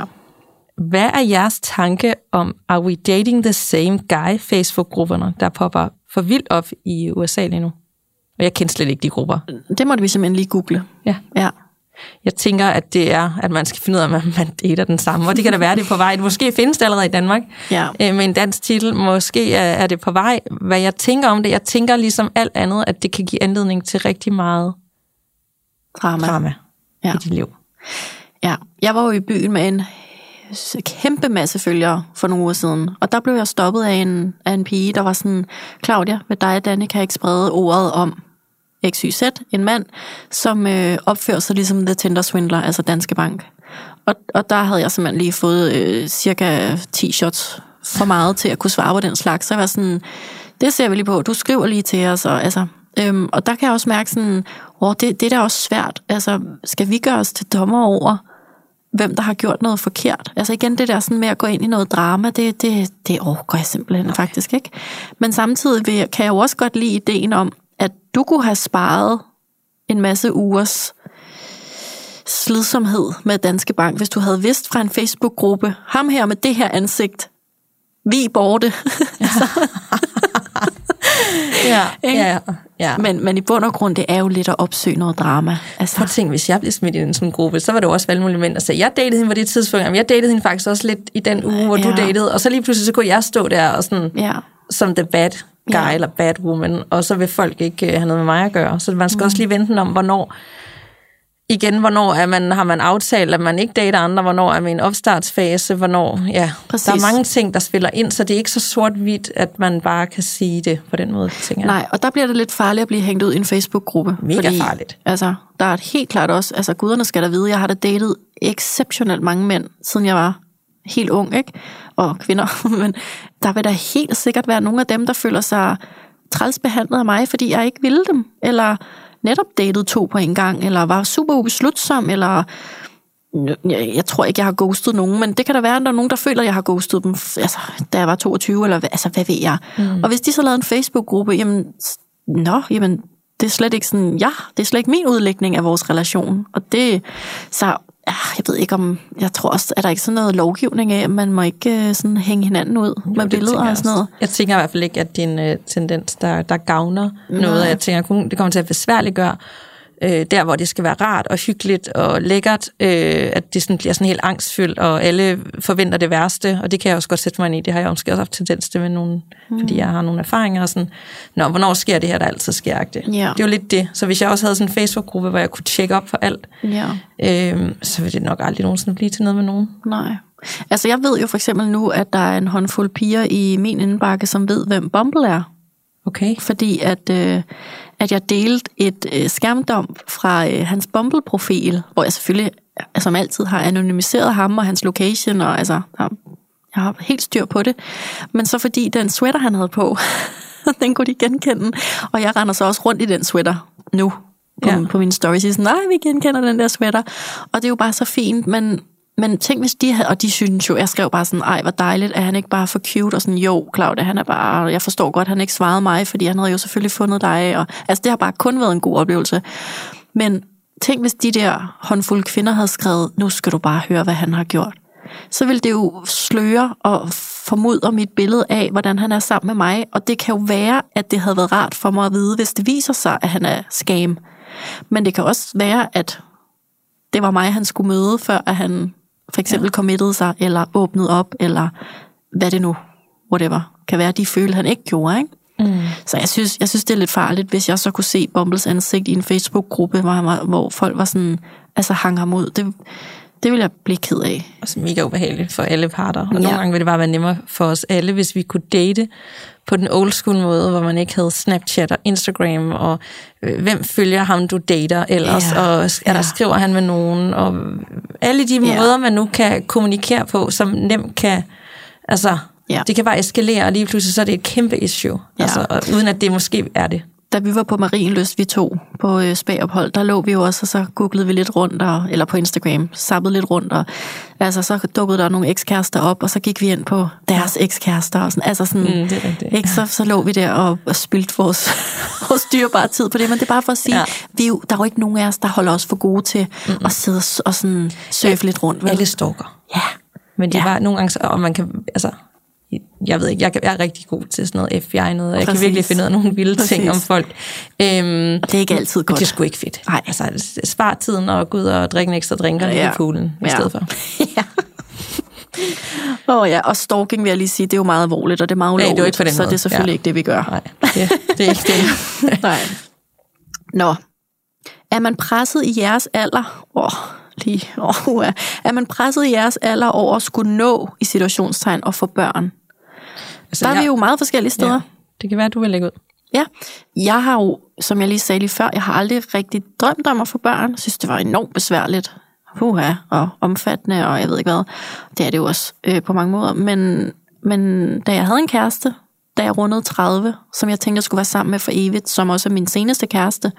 Hvad er jeres tanke om Are We Dating the Same Guy Facebook-grupperne, der popper for vildt op i USA lige nu? Og jeg kender slet ikke de grupper. Det måtte vi simpelthen lige google. Ja. Ja. Jeg tænker, at det er, at man skal finde ud af, at man dater den samme. Og det kan da være, det er på vej. Måske findes det allerede i Danmark Ja. øh, med en dansk titel. Måske er er det på vej. Hvad jeg tænker om det, jeg tænker ligesom alt andet, at det kan give anledning til rigtig meget Drama. drama Ja. i dit liv. Ja, jeg var jo i byen med en kæmpe masse følgere for nogle uger siden, og der blev jeg stoppet af en, af en pige, der var sådan, Claudia, ved dig og kan jeg ikke sprede ordet om XYZ, en mand, som øh, opfører sig ligesom The Tinder Swindler, altså Danske Bank. Og, og der havde jeg simpelthen lige fået øh, cirka 10 shots for meget til at kunne svare på den slags. Så jeg var sådan, det ser vi lige på, du skriver lige til os, og, altså, øhm, og der kan jeg også mærke sådan, åh, det, det er da også svært. Altså, skal vi gøre os til dommer over, hvem der har gjort noget forkert. Altså igen, det der sådan med at gå ind i noget drama, det, det, det overgår jeg simpelthen Nej. faktisk ikke. Men samtidig vil, kan jeg jo også godt lide ideen om, at du kunne have sparet en masse ugers slidsomhed med Danske Bank, hvis du havde vidst fra en Facebook-gruppe, ham her med det her ansigt, vi borte. Ja, Ikke? ja, ja. men, men i bund og grund, det er jo lidt at opsøge noget drama. Altså, Prøv at tænke, hvis jeg blev smidt i en sådan gruppe, så var det jo også valgmulige mænd, der sagde, jeg datede hende på det tidspunkt, men jeg datede hende faktisk også lidt i den uge, hvor ja. du datede, og så lige pludselig så kunne jeg stå der og sådan, ja. som the bad guy Ja. eller bad woman, og så vil folk ikke uh, have noget med mig at gøre. Så man skal mm. også lige vente om, hvornår, igen, hvornår er man, har man aftalt, at man ikke dater andre, hvornår er man i en opstartsfase, hvornår, ja. Præcis. Der er mange ting, der spiller ind, så det er ikke så sort-hvidt, at man bare kan sige det på den måde, tænker jeg. Nej, og der bliver det lidt farligt at blive hængt ud i en Facebook-gruppe. Mega farligt. Altså, der er helt klart også, altså guderne skal da vide, jeg har da datet exceptionelt mange mænd, siden jeg var helt ung, ikke? Og kvinder. Men der vil da helt sikkert være nogle af dem, der føler sig træls behandlet af mig, fordi jeg ikke ville dem. Eller netop datet to på en gang, eller var super ubeslutsom, eller jeg, tror ikke, jeg har ghostet nogen, men det kan da være, at der er nogen, der føler, at jeg har ghostet dem, altså, da jeg var 22, eller altså, hvad ved jeg. Mm. Og hvis de så lavede en Facebook-gruppe, jamen, nå, jamen, det er slet ikke sådan, ja, det er slet ikke min udlægning af vores relation. Og det, så, jeg ved ikke om, jeg tror også, er der ikke sådan noget lovgivning af, at man må ikke øh, sådan hænge hinanden ud med Det billeder og sådan noget. Jeg tænker i hvert fald ikke, at det er en øh, tendens, der, der gavner noget. Jeg tænker, kun- det kommer til at besværliggøre øh, der, hvor det skal være rart og hyggeligt og lækkert, øh, at det sådan bliver sådan helt angstfyldt, og alle forventer det værste, og det kan jeg også godt sætte mig ind i. Det har jeg måske også haft tendens til med nogen, mm. fordi jeg har nogle erfaringer og sådan, Nå, hvornår sker det her, der altid sker? Det. Ja. det er jo lidt det. Så hvis jeg også havde sådan en Facebook-gruppe, hvor jeg kunne tjekke op for alt, Ja. øh, så ville det nok aldrig nogensinde blive til noget med nogen. Nej. Altså, jeg ved jo for eksempel nu, at der er en håndfuld piger i min indbakke, som ved, hvem Bumble er. Okay. fordi at, øh, at jeg delte et øh, skærmdom fra øh, hans Bumble-profil, hvor jeg selvfølgelig, øh, som altid, har anonymiseret ham og hans location, og altså, jeg har helt styr på det. Men så fordi den sweater, han havde på, den kunne de genkende, og jeg render så også rundt i den sweater nu, på, Ja. på mine stories, siger sådan, nej, vi genkender den der sweater, og det er jo bare så fint, men men tænk hvis de havde, og de synes jo, jeg skrev bare sådan, ej hvor dejligt, er han ikke bare for cute, og sådan, jo, Claudia, han er bare, jeg forstår godt, han ikke svarede mig, fordi han havde jo selvfølgelig fundet dig, og altså det har bare kun været en god oplevelse. Men tænk hvis de der håndfulde kvinder havde skrevet, nu skal du bare høre, hvad han har gjort. Så vil det jo sløre og formudre mit billede af, hvordan han er sammen med mig, og det kan jo være, at det havde været rart for mig at vide, hvis det viser sig, at han er scam. Men det kan også være, at det var mig, han skulle møde, før at han for eksempel ja. committede sig, eller åbnede op, eller hvad det nu, whatever, kan være, de følte, han ikke gjorde, ikke? Mm. Så jeg synes, jeg synes, det er lidt farligt, hvis jeg så kunne se Bumbles ansigt i en Facebook-gruppe, hvor, han var, hvor folk var sådan, altså hang ham ud. Det, det vil jeg blive ked af. Altså mega ubehageligt for alle parter. Og Ja. nogle gange vil det bare være nemmere for os alle, hvis vi kunne date på den old school måde, hvor man ikke havde Snapchat og Instagram, og øh, hvem følger ham, du dater ellers, Ja. og er der Ja. skriver han med nogen, og alle de Ja. måder, man nu kan kommunikere på, som nemt kan, altså, Ja. det kan bare eskalere, og lige pludselig så er det et kæmpe issue, Ja. altså, og, uden at det måske er det. Da vi var på Marienlyst, vi to på øh, spagophold, der lå vi jo også, og så googlede vi lidt rundt, og, eller på Instagram, sappede lidt rundt, og altså, så dukkede der nogle ekskærester op, og så gik vi ind på deres ekskærester, og sådan, altså sådan, Mm, det er rigtigt. ikke, så, så lå vi der og, og spildte vores, vores dyrebare tid på det, men det er bare for at sige, Ja. ja. vi er der er jo ikke nogen af os, der holder os for gode til mm at sidde og, og sådan surfe lidt rundt. Vel? Alle stalker. Ja. Men det Ja. var nogle gange, og man kan, altså, jeg ved ikke, jeg, kan, jeg er rigtig god til sådan noget FBI noget, og jeg kan virkelig finde ud af nogle vilde Præcis. ting om folk. Øhm, Og det er ikke altid godt. det er sgu ikke fedt. Nej. Altså, spar tiden og gå ud og drikke en ekstra drink og ja. Ja. i poolen i Ja. stedet for. ja. Åh oh, ja, og stalking vil jeg lige sige, det er jo meget alvorligt, og det er meget det er jo ulovligt, ikke på den så måde. det er selvfølgelig Ja. ikke det, vi gør. Nej, det, det er ikke det. Nej. Nå. Er man presset i jeres alder? Åh, oh, lige. Oh, er man presset i jeres alder over at skulle nå i situationstegn og få børn? Altså, Der er jeg- vi jo meget forskellige steder. Ja, det kan være, du vil lægge ud. Ja, jeg har jo, som jeg lige sagde lige før, jeg har aldrig rigtig drømt om at få børn. Jeg synes, det var enormt besværligt. Puha, og omfattende, og jeg ved ikke hvad. Det er det jo også øh, på mange måder. Men, men da jeg havde en kæreste, da jeg rundede 30, som jeg tænkte, jeg skulle være sammen med for evigt, som også er min seneste kæreste,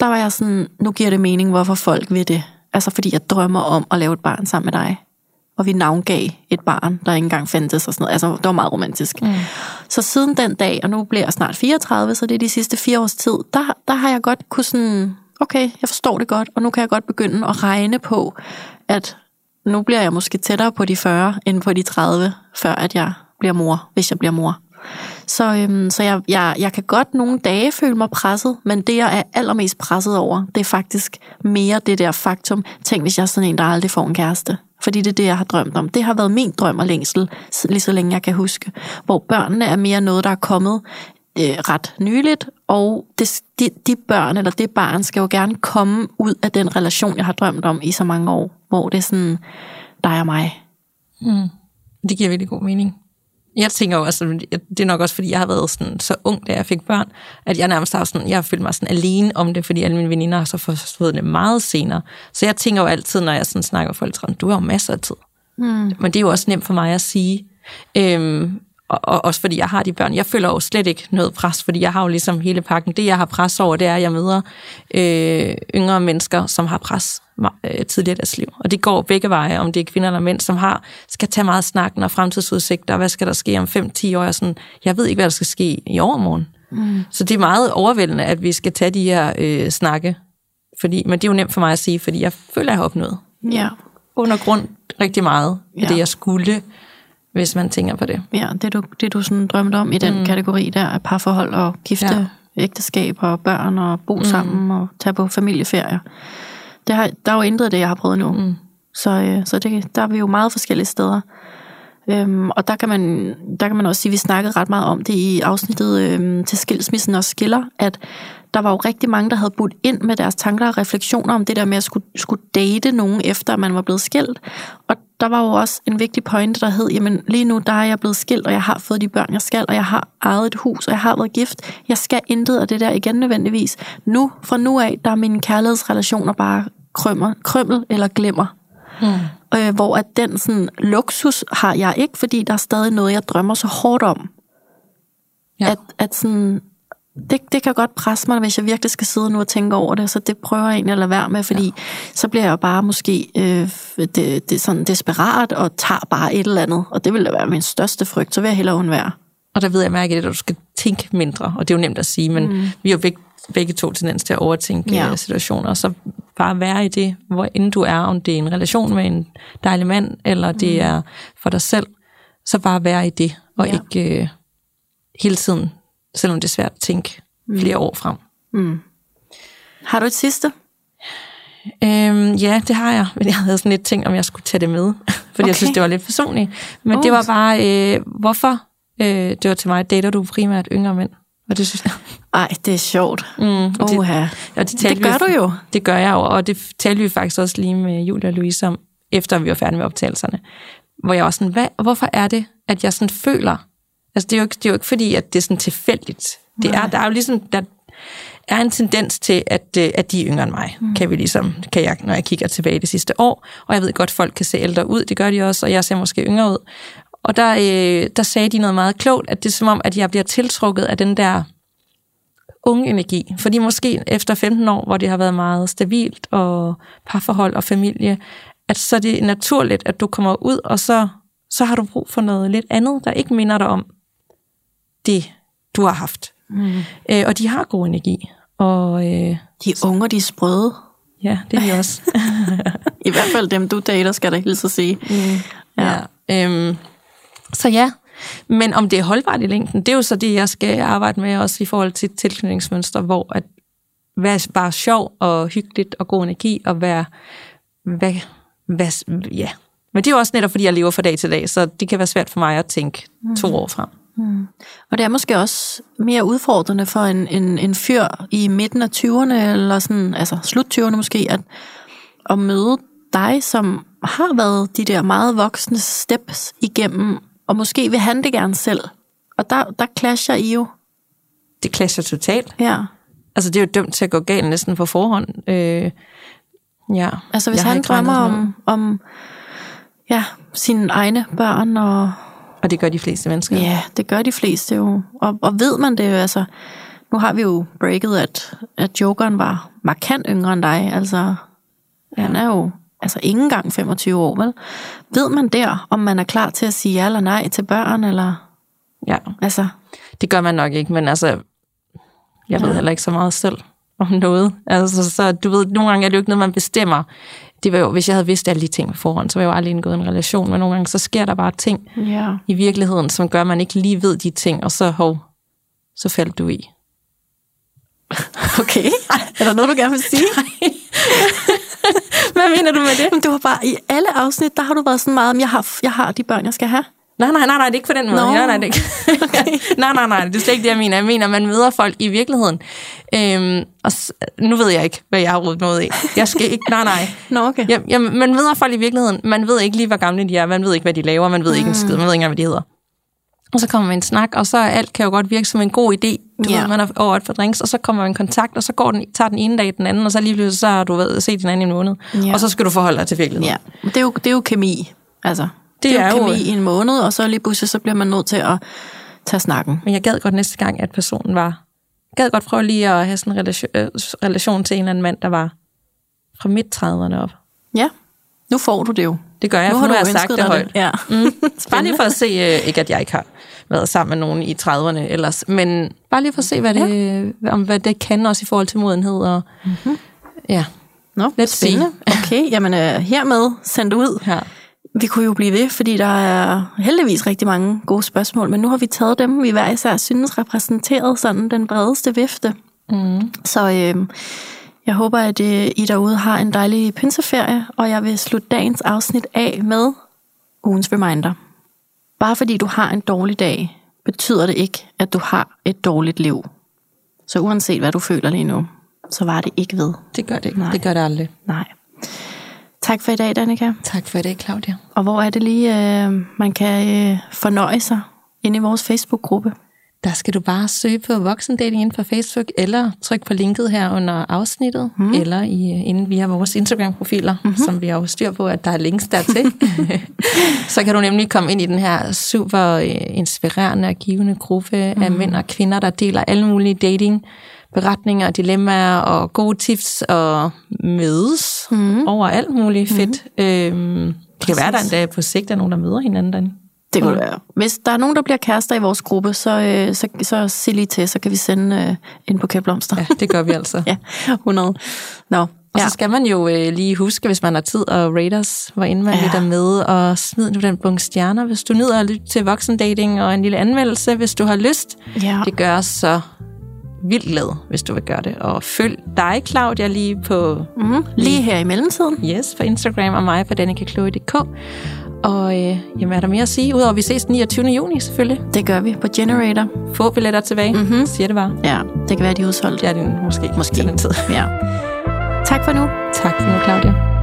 der var jeg sådan, nu giver det mening, hvorfor folk vil det. Altså fordi jeg drømmer om at lave et barn sammen med dig. Og vi navngav et barn, der ikke engang fandtes og sådan noget. Altså, det var meget romantisk. Mm. Så siden den dag, og nu bliver jeg snart 34, så det er de sidste fire års tid, der, der har jeg godt kunne sådan, okay, jeg forstår det godt, og nu kan jeg godt begynde at regne på, at nu bliver jeg måske tættere på de 40, end på de 30, før at jeg bliver mor, hvis jeg bliver mor. Så, øhm, så jeg, jeg, jeg kan godt nogle dage føle mig presset, men det, jeg er allermest presset over, det er faktisk mere det der faktum. Tænk, hvis jeg er sådan en, der aldrig får en kæreste. Fordi det er det, jeg har drømt om. Det har været min drøm og længsel, lige så længe jeg kan huske. Hvor børnene er mere noget, der er kommet øh, ret nyligt, og det, de, de børn eller det barn skal jo gerne komme ud af den relation, jeg har drømt om i så mange år. Hvor det er sådan, dig og mig. Mm. Det giver virkelig god mening. Jeg tænker jo også, at det er nok også, fordi jeg har været sådan, så ung, da jeg fik børn, at jeg nærmest har sådan, jeg har følt mig sådan alene om det, fordi alle mine veninder har så forstået det meget senere. Så jeg tænker jo altid, når jeg sådan snakker med folk, sådan, du har jo masser af tid. Mm. Men det er jo også nemt for mig at sige. Øhm, og, og også fordi jeg har de børn. Jeg føler jo slet ikke noget pres, fordi jeg har jo ligesom hele pakken. Det, jeg har pres over, det er, at jeg møder øh, yngre mennesker, som har pres øh, tidligere i deres liv. Og det går begge veje, om det er kvinder eller mænd, som har skal tage meget snakken og fremtidsudsigter, og hvad skal der ske om 5-10 år? Og sådan, jeg ved ikke, hvad der skal ske i overmorgen. Mm. Så det er meget overvældende, at vi skal tage de her øh, snakke. Fordi, men det er jo nemt for mig at sige, fordi jeg føler, jeg har opnået Ja, under grund rigtig meget af Ja. det, jeg skulle, hvis man tænker på det. ja det du, det du sådan drømte om i den mm. kategori der, af parforhold og gifte, Ja. ægteskab og børn og bo mm. sammen og tage på familieferie. Det har, der er jo intet af det, jeg har prøvet nu. Mm. Så, øh, så det, der er vi jo meget forskellige steder. Øhm, og der kan, man, der kan man også sige, at vi snakkede ret meget om det i afsnittet øhm, til skilsmissen og skiller, at der var jo rigtig mange, der havde budt ind med deres tanker og refleksioner om det der med at skulle, skulle date nogen efter, at man var blevet skilt. Og der var jo også en vigtig pointe, der hed, jamen lige nu, der er jeg blevet skilt, og jeg har fået de børn, jeg skal, og jeg har ejet et hus, og jeg har været gift. Jeg skal intet af det der igen nødvendigvis. Nu, fra nu af, der er mine kærlighedsrelationer bare krømmer, krømmel eller glemmer. Mm. Øh, hvor at den sådan, luksus har jeg ikke, fordi der er stadig noget, jeg drømmer så hårdt om. Ja. At, at sådan, det, det kan godt presse mig, hvis jeg virkelig skal sidde nu og tænke over det, så det prøver jeg egentlig at lade være med, fordi ja. så bliver jeg bare måske øh, det, det sådan desperat og tager bare et eller andet, og det vil da være min største frygt, så vil jeg hellere undvære. Og der ved jeg mærke, at du skal tænke mindre, og det er jo nemt at sige, men mm. vi har jo begge, begge to tendens til at overtænke ja. Øh, situationer, og så bare være i det, hvor end du er, om det er en relation med en dejlig mand, eller det mm. er for dig selv, så bare være i det, og ja. ikke øh, hele tiden selvom det er svært at tænke mm. flere år frem. Mm. Har du et sidste? Øhm, ja, det har jeg, men jeg havde sådan lidt ting, om jeg skulle tage det med, fordi okay. jeg synes, det var lidt personligt. Men oh. det var bare, øh, hvorfor øh, det var til mig, dater du primært yngre mænd? Og det synes jeg... Ej, det er sjovt. Mm, og det, og det, det gør vi, du jo. Det gør jeg jo, og det talte vi faktisk også lige med Julia og Louise om, efter vi var færdige med optagelserne. Hvor jeg også sådan, hvad, hvorfor er det, at jeg sådan føler, Altså, det er jo ikke, det er jo ikke fordi, at det er sådan tilfældigt. Det er, der er jo ligesom, der er en tendens til, at, øh, at de er yngre end mig, mm. kan vi ligesom, kan jeg, når jeg kigger tilbage det sidste år. Og jeg ved godt, folk kan se ældre ud, det gør de også, og jeg ser måske yngre ud. Og der, øh, der sagde de noget meget klogt, at det er som om, at jeg bliver tiltrukket af den der unge energi. Fordi måske efter 15 år, hvor det har været meget stabilt, og parforhold og familie, at så er det naturligt, at du kommer ud, og så, så har du brug for noget lidt andet, der ikke minder dig om, det, du har haft. Mm. Øh, og de har god energi. Og, øh, de unge, de er sprøde. Ja, det er de også. I hvert fald dem, du dater, skal der hilse at sige. Mm. Ja. ja øhm, så ja, men om det er holdbart i længden, det er jo så det, jeg skal arbejde med også i forhold til tilknytningsmønster, hvor at være bare sjov og hyggeligt og god energi, og være, være, være ja. Men det er jo også netop, fordi jeg lever fra dag til dag, så det kan være svært for mig at tænke mm. to år frem. Mm. Og det er måske også mere udfordrende for en, en, en fyr i midten af 20'erne, eller sådan, altså slut 20'erne måske, at, at møde dig, som har været de der meget voksne steps igennem, og måske vil han det gerne selv. Og der, der clasher I jo. Det clasher totalt. Ja. Altså, det er jo dømt til at gå galt næsten på forhånd. Øh, ja. Altså, hvis han drømmer om, om ja, sine egne børn og og det gør de fleste mennesker. Ja, det gør de fleste jo. Og, og ved man det jo, altså... Nu har vi jo breaket, at, at Jokeren var markant yngre end dig. Altså, ja. han er jo altså ikke engang 25 år, vel? Ved man der, om man er klar til at sige ja eller nej til børn, eller... Ja, altså... det gør man nok ikke, men altså... Jeg ved ja. heller ikke så meget selv om noget. Altså, så du ved, nogle gange er det jo ikke noget, man bestemmer det var jo, hvis jeg havde vidst alle de ting på forhånd, så var jeg jo aldrig indgået en relation, men nogle gange så sker der bare ting ja. i virkeligheden, som gør, at man ikke lige ved de ting, og så, hov, så faldt du i. Okay. Er der noget, du gerne vil sige? Hvad mener du med det? Men du har bare, i alle afsnit, der har du været sådan meget, om jeg har, jeg har de børn, jeg skal have. Nej, nej, nej, nej, det er ikke på den måde. No. Nej, nej, det ikke. Okay. nej, nej, nej, det er slet ikke det, jeg mener. Jeg mener, man møder folk i virkeligheden. Øhm, og s- nu ved jeg ikke, hvad jeg har rodet noget af. Jeg skal ikke, nej, nej. Nå, no, okay. Jeg, jeg, man møder folk i virkeligheden. Man ved ikke lige, hvor gamle de er. Man ved ikke, hvad de laver. Man ved mm. ikke en skid. Man ved ikke engang, hvad de hedder. Og så kommer man en snak, og så alt kan jo godt virke som en god idé. Du yeah. ved, man er over et for drinks, og så kommer man i kontakt, og så går den, tager den ene dag den anden, og så lige pludselig så har du ved, set den anden i en måned. Yeah. Og så skal du forholde dig til virkeligheden. Ja, det er jo, det er jo kemi. Altså, det, det er, jo kemi i en måned, og så lige pludselig så bliver man nødt til at tage snakken. Men jeg gad godt næste gang, at personen var... Jeg gad godt prøve lige at have sådan en relation, øh, relation til en eller anden mand, der var fra midt 30'erne op. Ja, nu får du det jo. Det gør jeg, nu for nu har jeg sagt det højt. Det. Ja. Mm. bare lige for at se, øh, ikke at jeg ikke har været sammen med nogen i 30'erne ellers, men bare lige for at se, hvad det, ja. om, hvad det kan også i forhold til modenhed. Og, mm-hmm. Ja, Nå, lidt spændende. Okay, jamen uh, hermed sendt ud. Ja. Vi kunne jo blive ved, fordi der er heldigvis rigtig mange gode spørgsmål, men nu har vi taget dem, vi hver især synes repræsenteret sådan den bredeste vifte. Mm. Så øh, jeg håber, at øh, I derude har en dejlig pinseferie, og jeg vil slutte dagens afsnit af med ugens reminder. Bare fordi du har en dårlig dag, betyder det ikke, at du har et dårligt liv. Så uanset hvad du føler lige nu, så var det ikke ved. Det gør det ikke. Nej. Det gør det aldrig. Nej. Tak for i dag, Danika. Tak for i dag, Claudia. Og hvor er det lige, øh, man kan øh, fornøje sig inde i vores Facebook-gruppe? Der skal du bare søge på voksendating ind på Facebook, eller tryk på linket her under afsnittet, mm. eller i, inde via vores Instagram-profiler, mm-hmm. som vi har jo styr på, at der er links dertil. så kan du nemlig komme ind i den her super øh, inspirerende og givende gruppe mm. af mænd og kvinder, der deler alle mulige dating beretninger, dilemmaer og gode tips og mødes mm. over alt muligt fedt. Mm. Øhm, det kan være, der en dag på sigt er nogen, der møder hinanden derinde. Det kunne mm. være. Hvis der er nogen, der bliver kærester i vores gruppe, så, øh, så, så sig lige til, så kan vi sende øh, ind på Kæblomster. Ja, det gør vi altså. ja, 100. Nå, og ja. så skal man jo øh, lige huske, hvis man har tid, og Raiders, hvor inden man ja. lytter med, og smid nu den bunke stjerner, hvis du nyder at lytte til voksendating, og en lille anmeldelse, hvis du har lyst. Ja. Det gør så vildt glad, hvis du vil gøre det. Og følg dig, Claudia, lige på... Mm, lige her i mellemtiden. Yes, på Instagram, og mig på danikakloe.dk. Og øh, jamen, er der mere at sige? Udover at vi ses den 29. juni, selvfølgelig. Det gør vi på Generator. Få billetter tilbage, mm-hmm. siger det bare. Ja, det kan være, de er udsolgt. Ja, det er måske. Måske. Til den tid. Ja. Tak for nu. Tak for nu, Claudia.